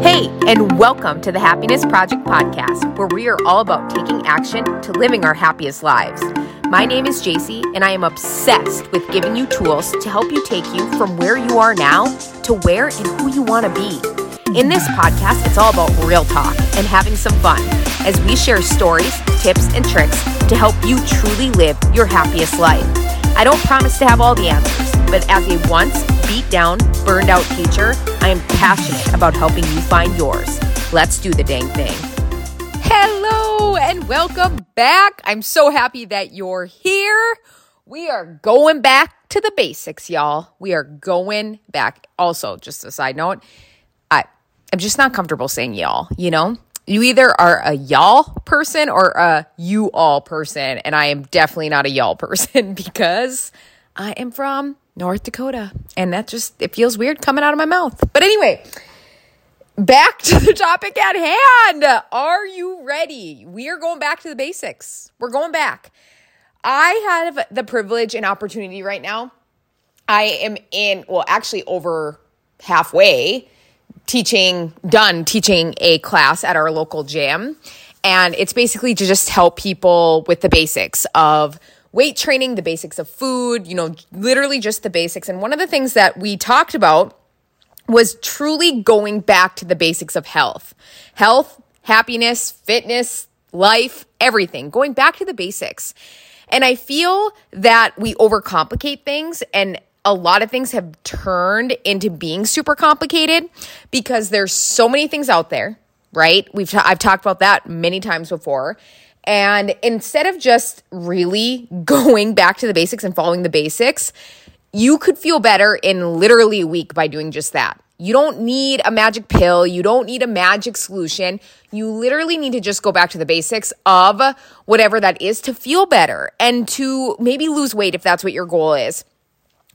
Hey, and welcome to the Happiness Project podcast, where we are all about taking action to living our happiest lives. My name is JC, and I am obsessed with giving you tools to help you take you from where you are now to where and who you want to be. In this podcast, it's all about real talk and having some fun as we share stories, tips, and tricks to help you truly live your happiest life. I don't promise to have all the answers, but as a once beat down, burned out teacher, I am passionate about helping you find yours. Let's do the dang thing. Hello and welcome back. I'm so happy that you're here. We are going back to the basics, y'all. We are going back. Also, just a side note, I, I'm just not comfortable saying y'all, you know? You either are a y'all person or a you all person, and I am definitely not a y'all person because I am from North Dakota, and that just it feels weird coming out of my mouth. But anyway, back to the topic at hand. Are you ready? We are going back to the basics. We're going back. I have the privilege and opportunity right now. I am in, well, actually, over halfway teaching, done teaching a class at our local gym. And it's basically to just help people with the basics of weight training, the basics of food, you know, literally just the basics. And one of the things that we talked about was truly going back to the basics of health, health, happiness, fitness, life, everything, going back to the basics. And I feel that we overcomplicate things and a lot of things have turned into being super complicated because there's so many things out there, right? We've t- I've talked about that many times before. And instead of just really going back to the basics and following the basics, you could feel better in literally a week by doing just that. You don't need a magic pill. You don't need a magic solution. You literally need to just go back to the basics of whatever that is to feel better and to maybe lose weight if that's what your goal is.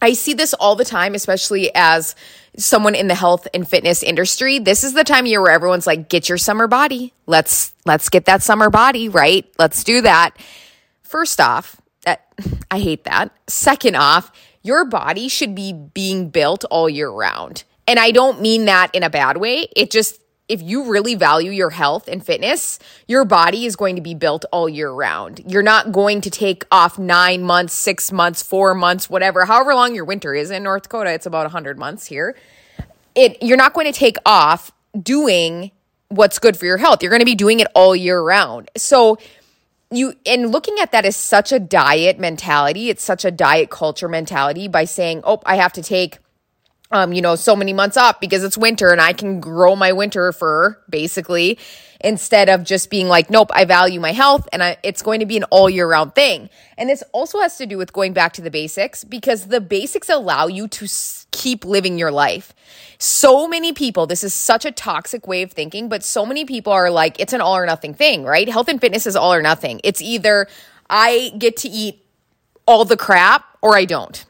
I see this all the time, especially as someone in the health and fitness industry. This is the time of year where everyone's like, get your summer body. Let's, let's get that summer body, right? Let's do that. First off, that I hate that. Second off, your body should be being built all year round. And I don't mean that in a bad way. It just, if you really value your health and fitness, your body is going to be built all year round. You're not going to take off nine months, six months, four months, whatever, however long your winter is in North Dakota. It's about 100 months here. It, you're not going to take off doing what's good for your health. You're going to be doing it all year round. So, you and looking at that as such a diet mentality, it's such a diet culture mentality by saying, "Oh, I have to take um, you know, so many months off because it's winter and I can grow my winter fur basically instead of just being like, nope, I value my health and I, it's going to be an all year round thing. And this also has to do with going back to the basics because the basics allow you to keep living your life. So many people, this is such a toxic way of thinking, but so many people are like, it's an all or nothing thing, right? Health and fitness is all or nothing. It's either I get to eat all the crap or I don't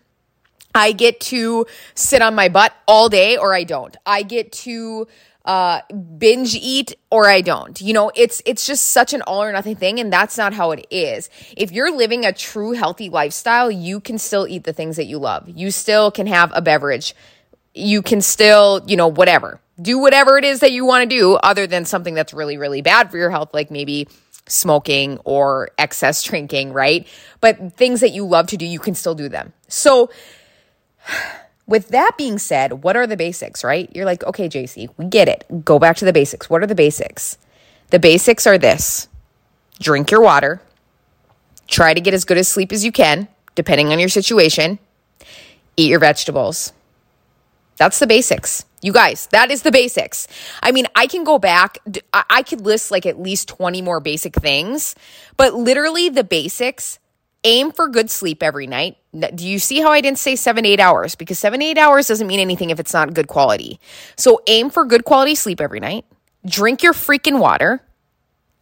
I get to sit on my butt all day or I don't. I get to uh, binge eat or I don't. You know, it's it's just such an all or nothing thing and that's not how it is. If you're living a true healthy lifestyle, you can still eat the things that you love. You still can have a beverage. You can still, you know, whatever. Do whatever it is that you want to do other than something that's really really bad for your health like maybe smoking or excess drinking, right? But things that you love to do, you can still do them. So with that being said, what are the basics, right? You're like, okay, JC, we get it. Go back to the basics. What are the basics? The basics are this drink your water, try to get as good a sleep as you can, depending on your situation, eat your vegetables. That's the basics. You guys, that is the basics. I mean, I can go back, I could list like at least 20 more basic things, but literally the basics aim for good sleep every night. Do you see how I didn't say seven, eight hours? Because seven, eight hours doesn't mean anything if it's not good quality. So aim for good quality sleep every night. Drink your freaking water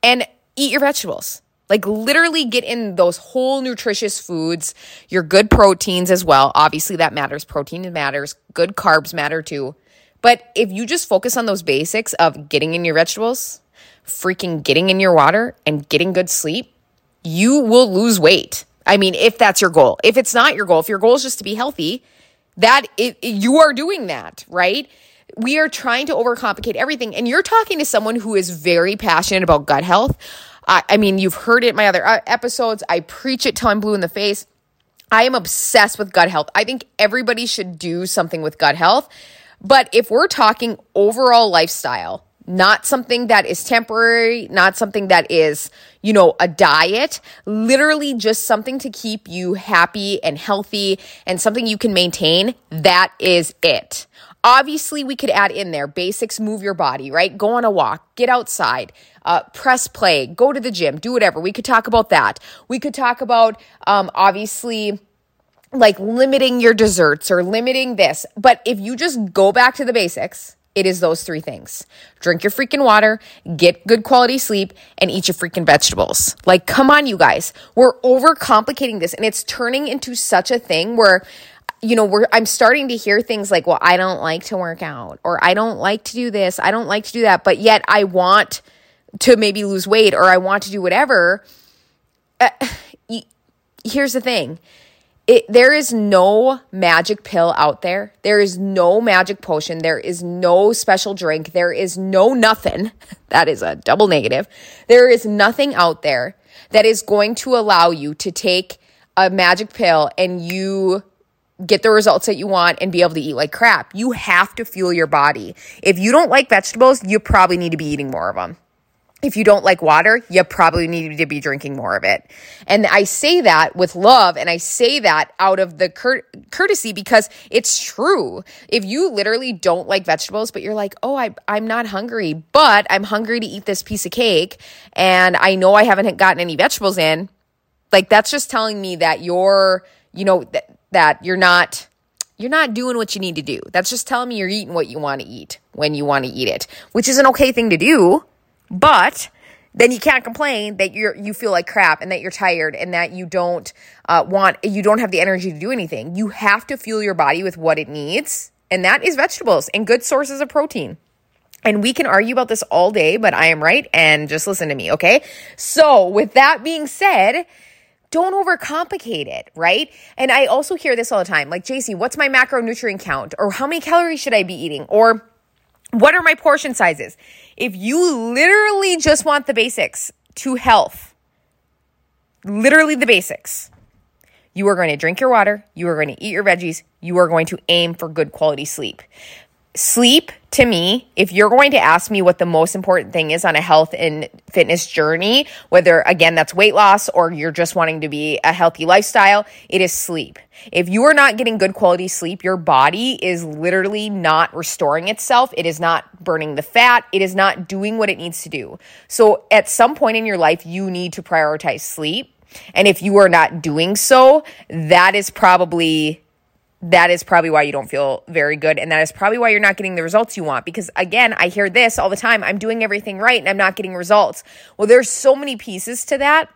and eat your vegetables. Like literally get in those whole nutritious foods, your good proteins as well. Obviously, that matters. Protein matters. Good carbs matter too. But if you just focus on those basics of getting in your vegetables, freaking getting in your water, and getting good sleep, you will lose weight. I mean, if that's your goal. If it's not your goal, if your goal is just to be healthy, that it, you are doing that, right? we are trying to overcomplicate everything. And you're talking to someone who is very passionate about gut health. I, I mean, you've heard it in my other uh, episodes. I preach it till I'm blue in the face. I am obsessed with gut health. I think everybody should do something with gut health. But if we're talking overall lifestyle, not something that is temporary, not something that is, you know, a diet, literally just something to keep you happy and healthy and something you can maintain, that is it. Obviously, we could add in there basics move your body, right? Go on a walk, get outside, uh, press play, go to the gym, do whatever. We could talk about that. We could talk about, um, obviously, like limiting your desserts or limiting this. But if you just go back to the basics, it is those three things drink your freaking water, get good quality sleep, and eat your freaking vegetables. Like, come on, you guys. We're overcomplicating this and it's turning into such a thing where you know, we're, I'm starting to hear things like, well, I don't like to work out, or I don't like to do this, I don't like to do that, but yet I want to maybe lose weight or I want to do whatever. Uh, here's the thing it, there is no magic pill out there. There is no magic potion. There is no special drink. There is no nothing. That is a double negative. There is nothing out there that is going to allow you to take a magic pill and you get the results that you want and be able to eat like crap. You have to fuel your body. If you don't like vegetables, you probably need to be eating more of them. If you don't like water, you probably need to be drinking more of it. And I say that with love and I say that out of the cur- courtesy because it's true. If you literally don't like vegetables, but you're like, oh, I, I'm not hungry, but I'm hungry to eat this piece of cake and I know I haven't gotten any vegetables in, like that's just telling me that you're, you know, that that you're not you're not doing what you need to do. That's just telling me you're eating what you want to eat when you want to eat it, which is an okay thing to do, but then you can't complain that you're you feel like crap and that you're tired and that you don't uh, want you don't have the energy to do anything. You have to fuel your body with what it needs, and that is vegetables and good sources of protein. And we can argue about this all day, but I am right, and just listen to me, okay? So, with that being said, don't overcomplicate it, right? And I also hear this all the time like, JC, what's my macronutrient count? Or how many calories should I be eating? Or what are my portion sizes? If you literally just want the basics to health, literally the basics, you are going to drink your water, you are going to eat your veggies, you are going to aim for good quality sleep sleep to me, if you're going to ask me what the most important thing is on a health and fitness journey, whether again that's weight loss or you're just wanting to be a healthy lifestyle, it is sleep. If you are not getting good quality sleep, your body is literally not restoring itself. It is not burning the fat. It is not doing what it needs to do. So at some point in your life, you need to prioritize sleep. And if you are not doing so, that is probably that is probably why you don't feel very good. And that is probably why you're not getting the results you want. Because again, I hear this all the time I'm doing everything right and I'm not getting results. Well, there's so many pieces to that.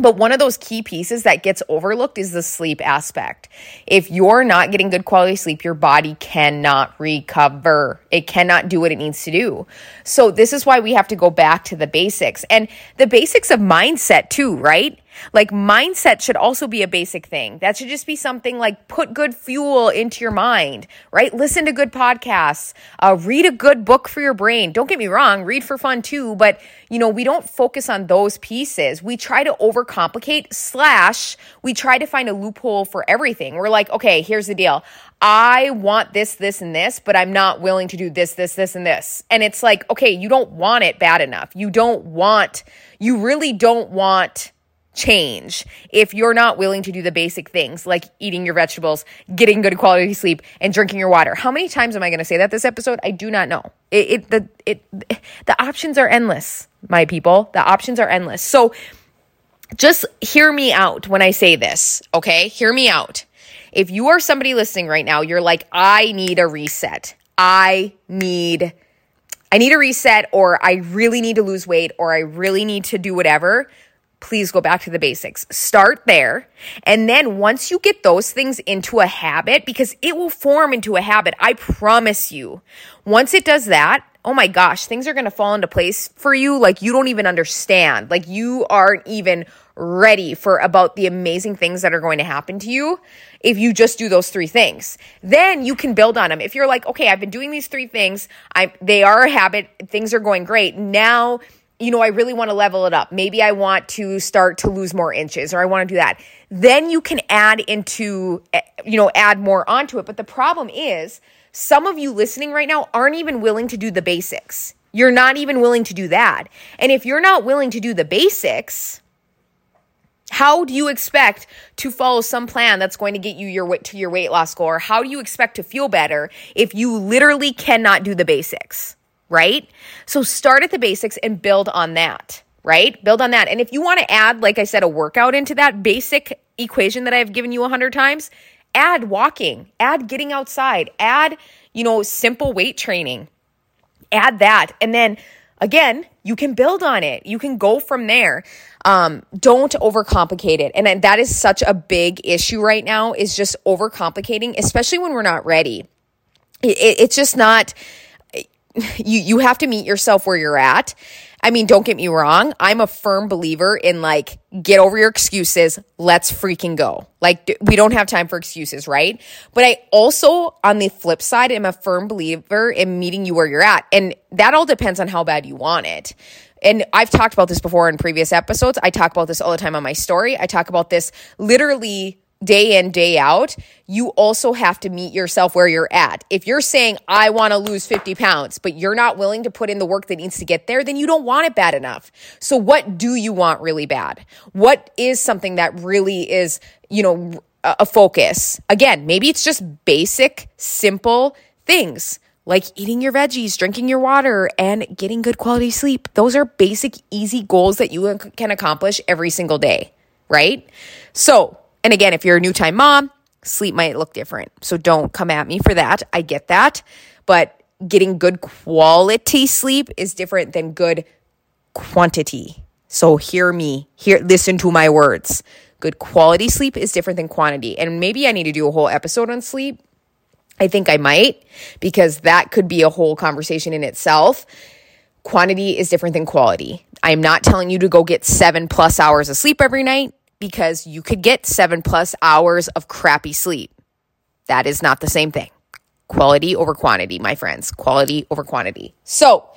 But one of those key pieces that gets overlooked is the sleep aspect. If you're not getting good quality sleep, your body cannot recover. It cannot do what it needs to do. So, this is why we have to go back to the basics and the basics of mindset, too, right? Like mindset should also be a basic thing. That should just be something like put good fuel into your mind, right? Listen to good podcasts, uh, read a good book for your brain. Don't get me wrong, read for fun too, but you know, we don't focus on those pieces. We try to overcomplicate slash we try to find a loophole for everything. We're like, okay, here's the deal. I want this, this, and this, but I'm not willing to do this, this, this, and this. And it's like, okay, you don't want it bad enough. You don't want, you really don't want change if you're not willing to do the basic things like eating your vegetables, getting good quality sleep, and drinking your water. How many times am I going to say that this episode? I do not know. It, it the it the options are endless, my people. The options are endless. So just hear me out when I say this, okay? Hear me out. If you are somebody listening right now, you're like, I need a reset. I need I need a reset or I really need to lose weight or I really need to do whatever please go back to the basics. Start there. And then once you get those things into a habit, because it will form into a habit, I promise you. Once it does that, oh my gosh, things are going to fall into place for you like you don't even understand. Like you aren't even ready for about the amazing things that are going to happen to you if you just do those three things. Then you can build on them. If you're like, okay, I've been doing these three things, I they are a habit, things are going great. Now, you know, I really want to level it up. Maybe I want to start to lose more inches or I want to do that. Then you can add into eh, you know, add more onto it. But the problem is some of you listening right now aren't even willing to do the basics. You're not even willing to do that. And if you're not willing to do the basics, how do you expect to follow some plan that's going to get you your weight to your weight loss goal? Or how do you expect to feel better if you literally cannot do the basics? Right? So start at the basics and build on that, right? Build on that. And if you want to add, like I said, a workout into that basic equation that I've given you a hundred times, add walking, add getting outside, add, you know, simple weight training, add that. And then again, you can build on it. You can go from there. Um, don't overcomplicate it. And that is such a big issue right now is just overcomplicating, especially when we're not ready. It, it, it's just not, you, you have to meet yourself where you're at. I mean, don't get me wrong. I'm a firm believer in like, get over your excuses. Let's freaking go. Like, we don't have time for excuses, right? But I also, on the flip side, am a firm believer in meeting you where you're at. And that all depends on how bad you want it. And I've talked about this before in previous episodes. I talk about this all the time on my story. I talk about this literally day in, day out, you also have to meet yourself where you're at. If you're saying, I want to lose 50 pounds, but you're not willing to put in the work that needs to get there, then you don't want it bad enough. So what do you want really bad? What is something that really is, you know, a focus? Again, maybe it's just basic, simple things like eating your veggies, drinking your water, and getting good quality sleep. Those are basic, easy goals that you can accomplish every single day, right? So, and again, if you're a new time mom, sleep might look different. So don't come at me for that. I get that. But getting good quality sleep is different than good quantity. So hear me, hear listen to my words. Good quality sleep is different than quantity. And maybe I need to do a whole episode on sleep. I think I might because that could be a whole conversation in itself. Quantity is different than quality. I'm not telling you to go get 7 plus hours of sleep every night because you could get seven plus hours of crappy sleep. That is not the same thing. Quality over quantity, my friends. Quality over quantity. So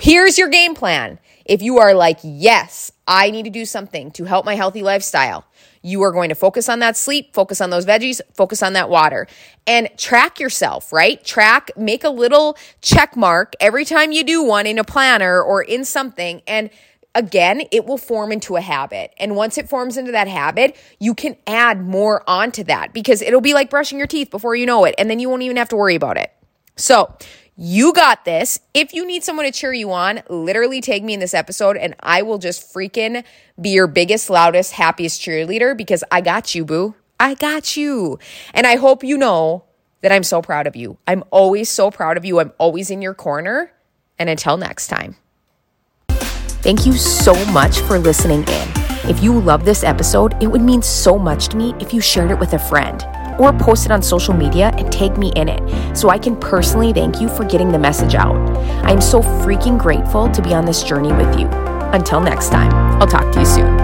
here's your game plan. If you are like, yes, I need to do something to help my healthy lifestyle, you are going to focus on that sleep, focus on those veggies, focus on that water, and track yourself, right? Track, make a little check mark every time you do one in a planner or in something and again, it will form into a habit. And once it forms into that habit, you can add more onto that because it'll be like brushing your teeth before you know it. And then you won't even have to worry about it. So, you got this. If you need someone to cheer you on, literally take me in this episode and I will just freaking be your biggest, loudest, happiest cheerleader because I got you, boo. I got you. And I hope you know that I'm so proud of you. I'm always so proud of you. I'm always in your corner. And until next time. Thank you so much for listening in. If you love this episode, it would mean so much to me if you shared it with a friend or post it on social media and tag me in it so I can personally thank you for getting the message out. I am so freaking grateful to be on this journey with you. Until next time, I'll talk to you soon.